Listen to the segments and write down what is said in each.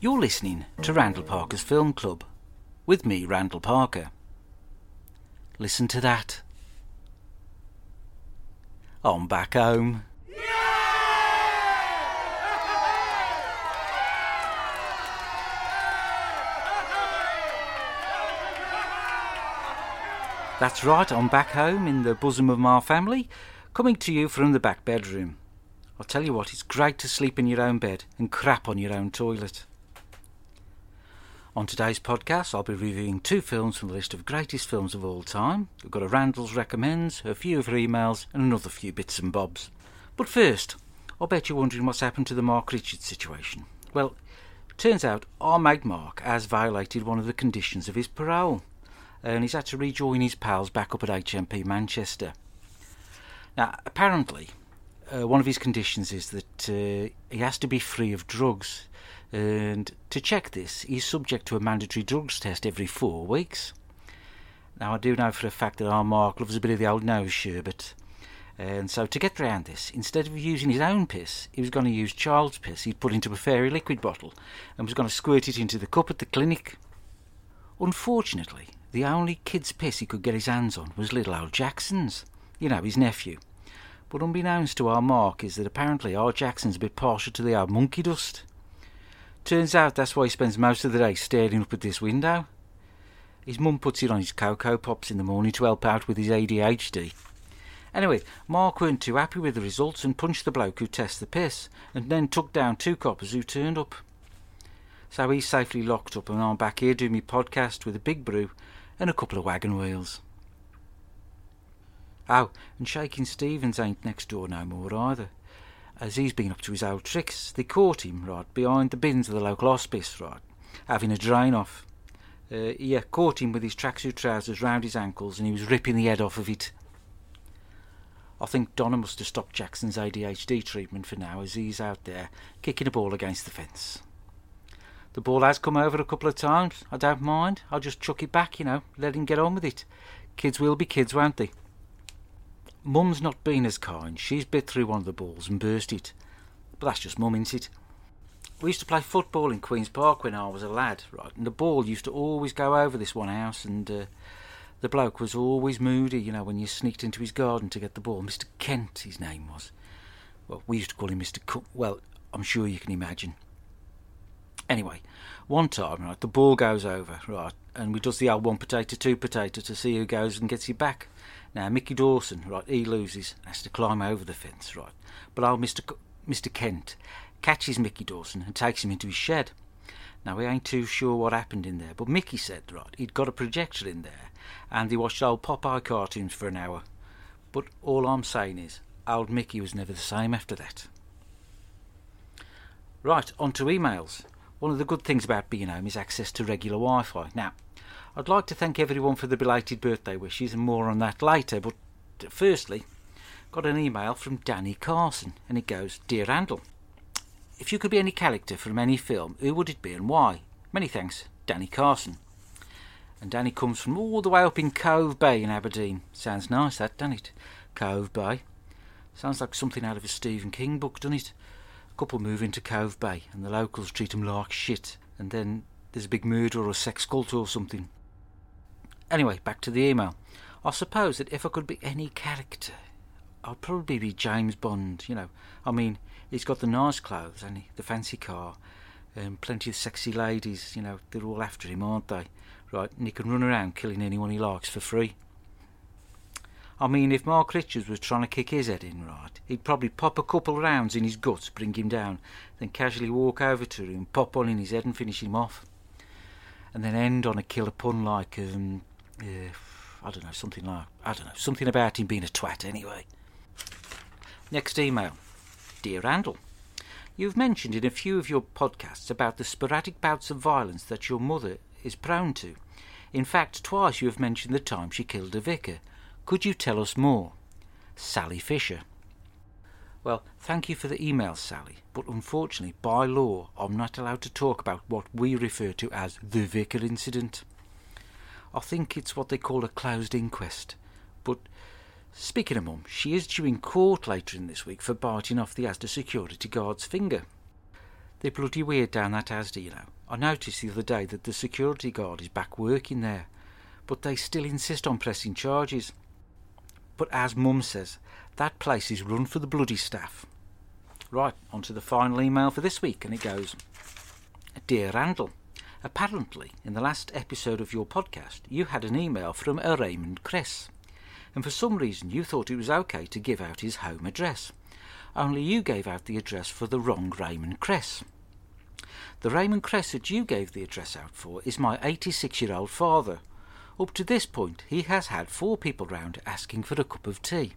You're listening to Randle Parker's Film Club with me, Randle Parker. Listen to that. I'm back home. That's right, I'm back home in the bosom of my family, coming to you from the back bedroom. I'll tell you what, it's great to sleep in your own bed and crap on your own toilet. On today's podcast, I'll be reviewing two films from the list of greatest films of all time. We've got a Randle's Recommends, a few of her emails, and another few bits and bobs. But first, I'll bet you're wondering what's happened to the Mark Richards situation. Well, turns out our Mag Mark has violated one of the conditions of his parole and he's had to rejoin his pals back up at HMP Manchester. Now, apparently, uh, one of his conditions is that uh, he has to be free of drugs, and to check this, he's subject to a mandatory drugs test every four weeks. Now, I do know for a fact that our Mark loves a bit of the old nose sherbet, and so to get round this, instead of using his own piss, he was going to use child's piss he'd put into a fairy liquid bottle and was going to squirt it into the cup at the clinic. Unfortunately, the only kid's piss he could get his hands on was little old Jackson's, you know, his nephew. But unbeknownst to our Mark is that apparently our Jackson's a bit partial to the old monkey dust. Turns out that's why he spends most of the day staring up at this window. His mum puts it on his Cocoa Pops in the morning to help out with his ADHD. Anyway, Mark weren't too happy with the results and punched the bloke who tested the piss, and then took down two coppers who turned up. So he's safely locked up, and I'm back here doing my podcast with a big brew and a couple of wagon wheels. Oh, and Shaking Stevens ain't next door no more either, as he's been up to his old tricks. They caught him, right, behind the bins of the local hospice, right, having a drain off. Uh, yeah, caught him with his tracksuit trousers round his ankles and he was ripping the head off of it. I think Donna must have stopped Jackson's ADHD treatment for now as he's out there kicking a ball against the fence. The ball has come over a couple of times. I don't mind. I'll just chuck it back, you know, let him get on with it. Kids will be kids, won't they? Mum's not been as kind. She's bit through one of the balls and burst it. But that's just mum, isn't it? We used to play football in Queen's Park when I was a lad, right? And the ball used to always go over this one house, and uh, the bloke was always moody, you know, when you sneaked into his garden to get the ball. Mr. Kent, his name was. Well, we used to call him Mr. Cook. Well, I'm sure you can imagine. Anyway, one time, right, the ball goes over, right, and we does the old one potato, two potato to see who goes and gets it back. Now, Mickey Dawson, right, he loses, has to climb over the fence, right. But old Mr. C- Mr. Kent catches Mickey Dawson and takes him into his shed. Now, we ain't too sure what happened in there, but Mickey said, right, he'd got a projector in there, and he watched old Popeye cartoons for an hour. But all I'm saying is, old Mickey was never the same after that. Right, on to emails. One of the good things about being home is access to regular Wi Fi. Now, I'd like to thank everyone for the belated birthday wishes and more on that later, but firstly, got an email from Danny Carson and it goes Dear Randle, if you could be any character from any film, who would it be and why? Many thanks, Danny Carson. And Danny comes from all the way up in Cove Bay in Aberdeen. Sounds nice, that, doesn't it? Cove Bay. Sounds like something out of a Stephen King book, doesn't it? A couple move into Cove Bay and the locals treat 'em like shit, and then there's a big murder or a sex cult or something. Anyway, back to the email. I suppose that if I could be any character, I'd probably be James Bond, you know. I mean, he's got the nice clothes, and the fancy car, and plenty of sexy ladies, you know, they're all after him, aren't they? Right, and he can run around killing anyone he likes for free. I mean, if Mark Richards was trying to kick his head in right, he'd probably pop a couple of rounds in his guts, bring him down, then casually walk over to him, pop one in his head and finish him off. And then end on a killer pun like, um, uh, I don't know, something like, I don't know, something about him being a twat anyway. Next email. Dear Randle, You've mentioned in a few of your podcasts about the sporadic bouts of violence that your mother is prone to. In fact, twice you have mentioned the time she killed a vicar, could you tell us more? Sally Fisher. Well, thank you for the email, Sally, but unfortunately, by law, I'm not allowed to talk about what we refer to as the Vicar incident. I think it's what they call a closed inquest. But speaking of Mum, she is due in court later in this week for biting off the Asda security guard's finger. They're bloody weird down that Asda, you know. I noticed the other day that the security guard is back working there, but they still insist on pressing charges. But as Mum says, that place is run for the bloody staff. Right, on to the final email for this week, and it goes Dear Randle, apparently in the last episode of your podcast you had an email from a Raymond Cress, and for some reason you thought it was okay to give out his home address. Only you gave out the address for the wrong Raymond Cress. The Raymond Cress that you gave the address out for is my 86 year old father. Up to this point, he has had four people round asking for a cup of tea.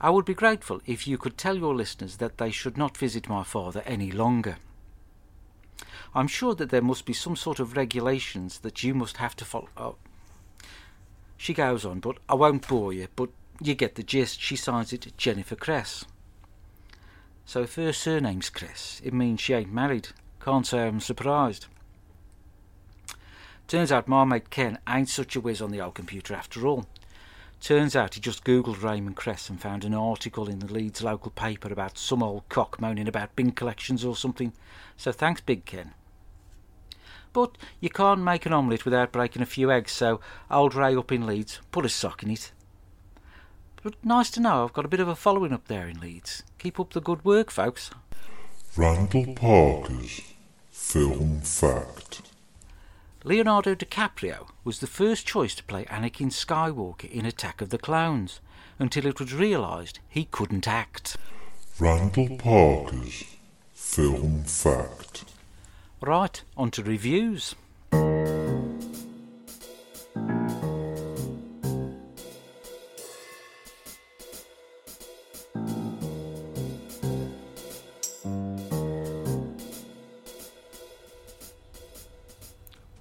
I would be grateful if you could tell your listeners that they should not visit my father any longer. I'm sure that there must be some sort of regulations that you must have to follow. Oh. She goes on, but I won't bore you, but you get the gist. She signs it Jennifer Cress. So if her surname's Cress, it means she ain't married. Can't say I'm surprised. Turns out my mate Ken ain't such a whiz on the old computer after all. Turns out he just googled Raymond Cress and found an article in the Leeds local paper about some old cock moaning about bin collections or something. So thanks, Big Ken. But you can't make an omelette without breaking a few eggs, so old Ray up in Leeds put a sock in it. But nice to know I've got a bit of a following up there in Leeds. Keep up the good work, folks. Randle Parker's Film Fact. Leonardo DiCaprio was the first choice to play Anakin Skywalker in Attack of the Clones, until it was realised he couldn't act. Randle Parker's Film Fact. Right, on to reviews.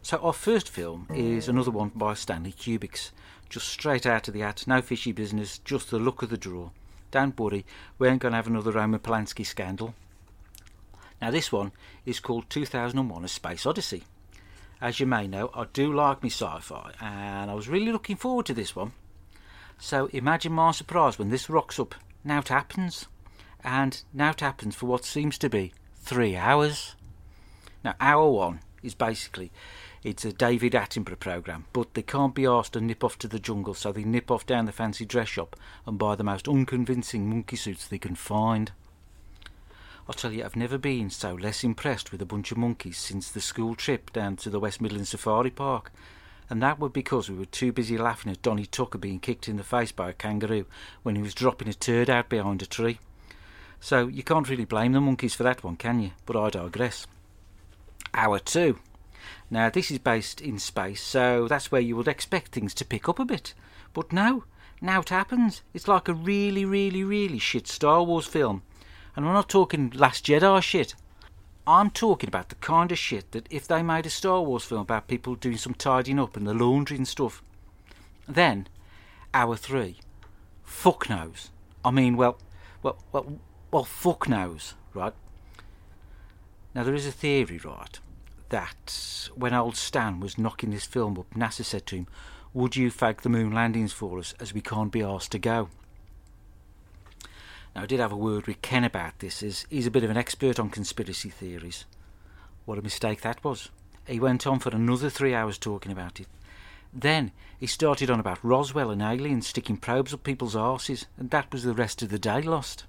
So our first film is another one by Stanley Kubrick, just straight out of the hat, no fishy business, just the look of the draw. Don't worry, we ain't going to have another Roman Polanski scandal. Now this one is called 2001: A Space Odyssey. As you may know, I do like me sci-fi, and I was really looking forward to this one. So imagine my surprise when this rocks up. Now it happens, and now it happens for what seems to be three hours. Now, hour one is basically it's a David Attenborough programme, but they can't be asked to nip off to the jungle, so they nip off down the fancy dress shop and buy the most unconvincing monkey suits they can find. I'll tell you, I've never been so less impressed with a bunch of monkeys since the school trip down to the West Midlands Safari Park. And that was because we were too busy laughing at Donny Tucker being kicked in the face by a kangaroo when he was dropping a turd out behind a tree. So you can't really blame the monkeys for that one, can you? But I digress. Hour two. Now, this is based in space, so that's where you would expect things to pick up a bit. But no, now it happens. It's like a really, really, really shit Star Wars film. And I'm not talking Last Jedi shit. I'm talking about the kind of shit that if they made a Star Wars film about people doing some tidying up and the laundry and stuff, then, hour three, fuck knows. I mean, well, well, well, well, fuck knows, right? Now, there is a theory, right, that when old Stan was knocking this film up, NASA said to him, Would you fake the moon landings for us as we can't be asked to go? Now, I did have a word with Ken about this, as he's a bit of an expert on conspiracy theories. What a mistake that was. He went on for another three hours talking about it. Then he started on about Roswell and aliens sticking probes up people's arses, and that was the rest of the day lost.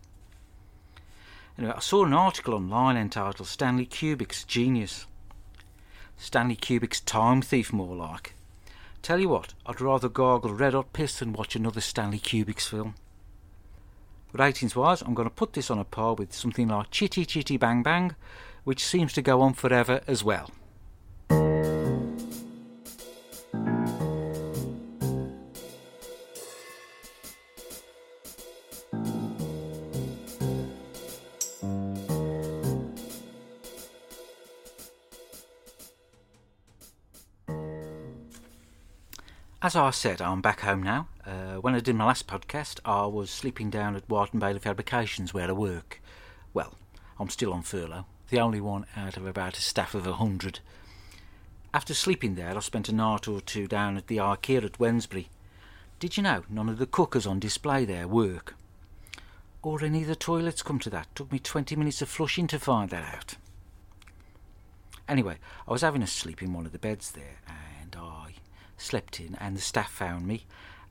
Anyway, I saw an article online entitled Stanley Kubrick's Genius. Stanley Kubrick's Time Thief, more like. Tell you what, I'd rather gargle red hot piss than watch another Stanley Kubrick's film. Ratings wise, I'm going to put this on a par with something like Chitty Chitty Bang Bang, which seems to go on forever as well. As I said, I'm back home now. Uh, when I did my last podcast, I was sleeping down at and Bailey Fabrications where I work. Well, I'm still on furlough, the only one out of about a staff of a hundred. After sleeping there, I spent a night or two down at the IKEA at Wednesbury. Did you know none of the cookers on display there work? or any of the toilets come to that. Took me 20 minutes of flushing to find that out. Anyway, I was having a sleep in one of the beds there, slept in, and the staff found me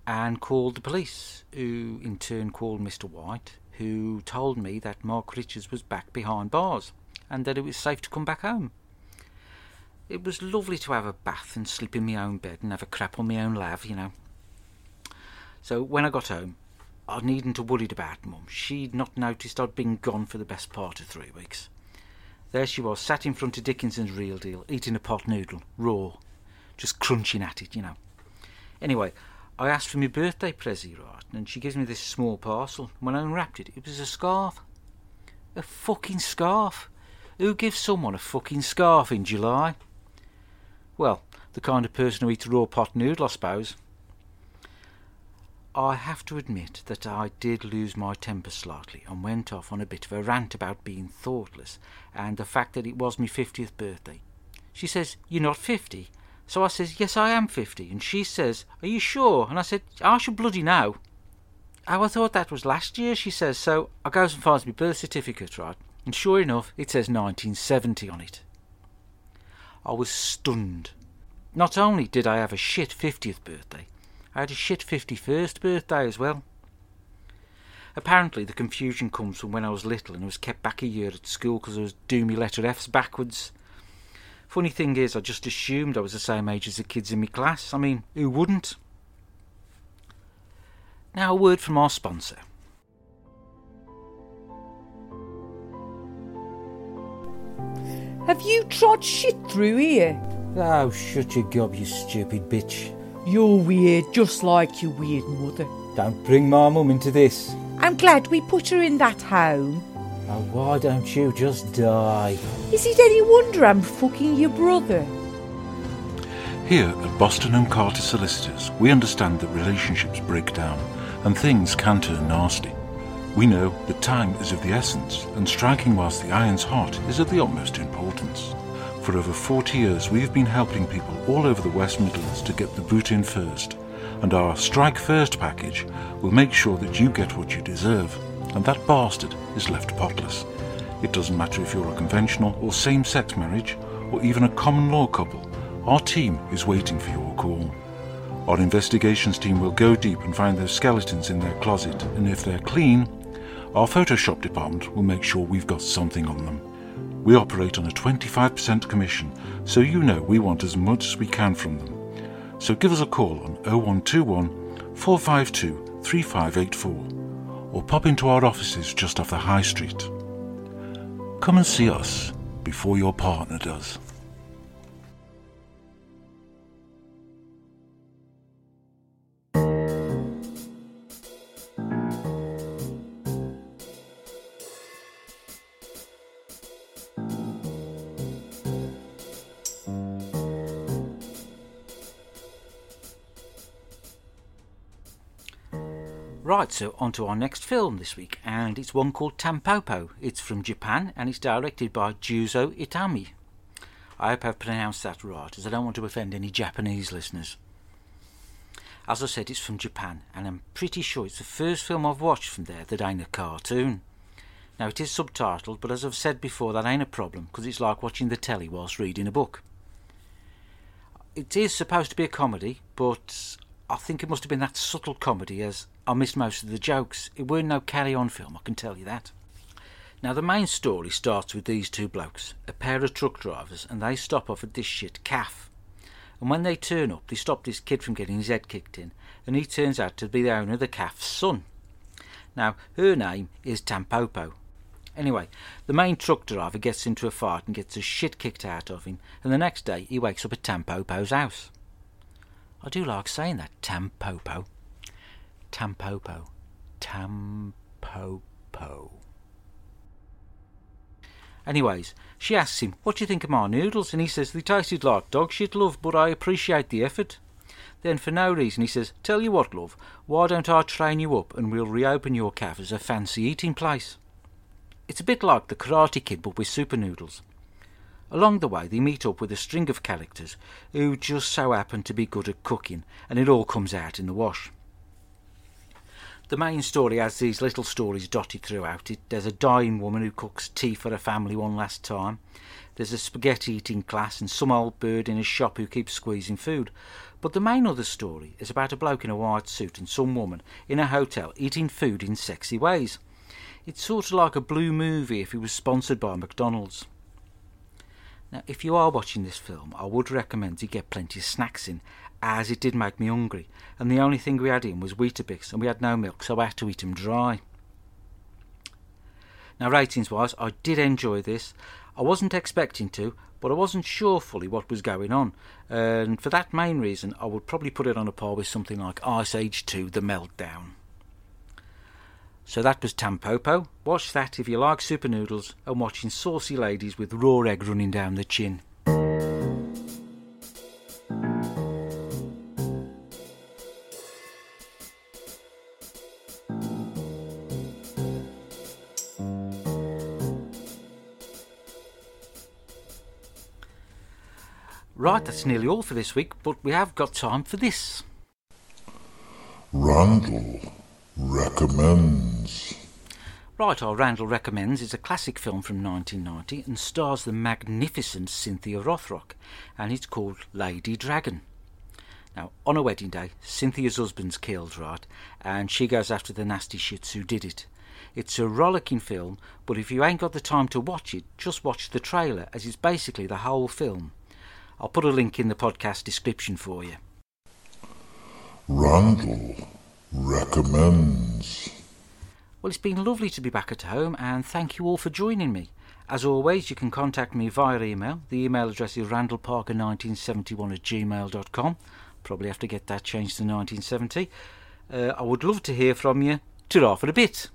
and called the police, who in turn called Mr. White, who told me that Mark Richards was back behind bars and that it was safe to come back home. It was lovely to have a bath and sleep in my own bed and have a crap on my own lav, you know. So when I got home, I needn't have worried about Mum. She'd not noticed I'd been gone for the best part of three weeks. There she was, sat in front of Dickinson's real deal, eating a pot noodle, raw, just crunching at it, you know. Anyway, I asked for my birthday present, right, and she gives me this small parcel. When I unwrapped it, it was a scarf. A fucking scarf. Who gives someone a fucking scarf in July? Well, the kind of person who eats raw pot noodle, I suppose. I have to admit that I did lose my temper slightly and went off on a bit of a rant about being thoughtless and the fact that it was my 50th birthday. She says, You're not 50? So I says, Yes, I am 50. And she says, Are you sure? And I said, I should bloody know. Oh, I thought that was last year, she says. So I goes and finds my birth certificate, right? And sure enough, it says 1970 on it. I was stunned. Not only did I have a shit 50th birthday, I had a shit 51st birthday as well. Apparently, the confusion comes from when I was little and was kept back a year at school because I was doing my letter F's backwards. Funny thing is, I just assumed I was the same age as the kids in my class. I mean, who wouldn't? Now, a word from our sponsor. Have you trod shit through here? Oh, shut your gob, you stupid bitch. You're weird, just like your weird mother. Don't bring my mum into this. I'm glad we put her in that home. Oh, why don't you just die? Is it any wonder I'm fucking your brother? Here at Boston and Carter Solicitors, we understand that relationships break down and things can turn nasty. We know that time is of the essence, and striking whilst the iron's hot is of the utmost importance. For over 40 years, we have been helping people all over the West Midlands to get the boot in first, and our Strike First package will make sure that you get what you deserve, and that bastard is left potless. It doesn't matter if you're a conventional or same sex marriage, or even a common law couple, our team is waiting for your call. Our investigations team will go deep and find those skeletons in their closet, and if they're clean, our Photoshop department will make sure we've got something on them. We operate on a 25% commission, so you know we want as much as we can from them. So give us a call on 0121 452 3584 or pop into our offices just off the High Street. Come and see us before your partner does. So uh, on to our next film this week, and it's one called Tampopo. It's from Japan and it's directed by Juzo Itami. I hope I've pronounced that right, as I don't want to offend any Japanese listeners. As I said, it's from Japan, and I'm pretty sure it's the first film I've watched from there that ain't a cartoon. Now, it is subtitled, but as I've said before, that ain't a problem, because it's like watching the telly whilst reading a book. It is supposed to be a comedy, but I think it must have been that subtle comedy as I missed most of the jokes. It weren't no carry on film, I can tell you that. Now, the main story starts with these two blokes, a pair of truck drivers, and they stop off at this shit calf. And when they turn up, they stop this kid from getting his head kicked in, and he turns out to be the owner of the calf's son. Now, her name is Tampopo. Anyway, the main truck driver gets into a fight and gets the shit kicked out of him, and the next day he wakes up at Tampopo's house. I do like saying that, Tampopo. Tampopo. Tampopo. Anyways, she asks him, What do you think of my noodles? And he says, They tasted like dog shit, love, but I appreciate the effort. Then, for no reason, he says, Tell you what, love, why don't I train you up and we'll reopen your cafe as a fancy eating place? It's a bit like the Karate Kid, but with super noodles. Along the way, they meet up with a string of characters who just so happen to be good at cooking, and it all comes out in the wash. The main story has these little stories dotted throughout it. There's a dying woman who cooks tea for her family one last time. There's a spaghetti eating class and some old bird in a shop who keeps squeezing food. But the main other story is about a bloke in a white suit and some woman in a hotel eating food in sexy ways. It's sort of like a blue movie if it was sponsored by McDonald's. Now, if you are watching this film, I would recommend you get plenty of snacks in, as it did make me hungry, and the only thing we had in was Weetabix, and we had no milk, so I had to eat them dry. Now, ratings wise, I did enjoy this. I wasn't expecting to, but I wasn't sure fully what was going on, and for that main reason, I would probably put it on a par with something like Ice Age 2 The Meltdown. So that was Tampopo. Watch that if you like super noodles and watching saucy ladies with raw egg running down the chin. Right, that's nearly all for this week, but we have got time for this. Randle recommends. Right, our Randle Recommends is a classic film from 1990 and stars the magnificent Cynthia Rothrock, and it's called Lady Dragon. Now, on a wedding day, Cynthia's husband's killed, right, and she goes after the nasty shits who did it. It's a rollicking film, but if you ain't got the time to watch it, just watch the trailer, as it's basically the whole film. I'll put a link in the podcast description for you. Randle recommends. Well, it's been lovely to be back at home, and thank you all for joining me. As always, you can contact me via email. The email address is randallparker1971 at gmail.com. Probably have to get that changed to 1970. Uh, I would love to hear from you. Ta for a bit.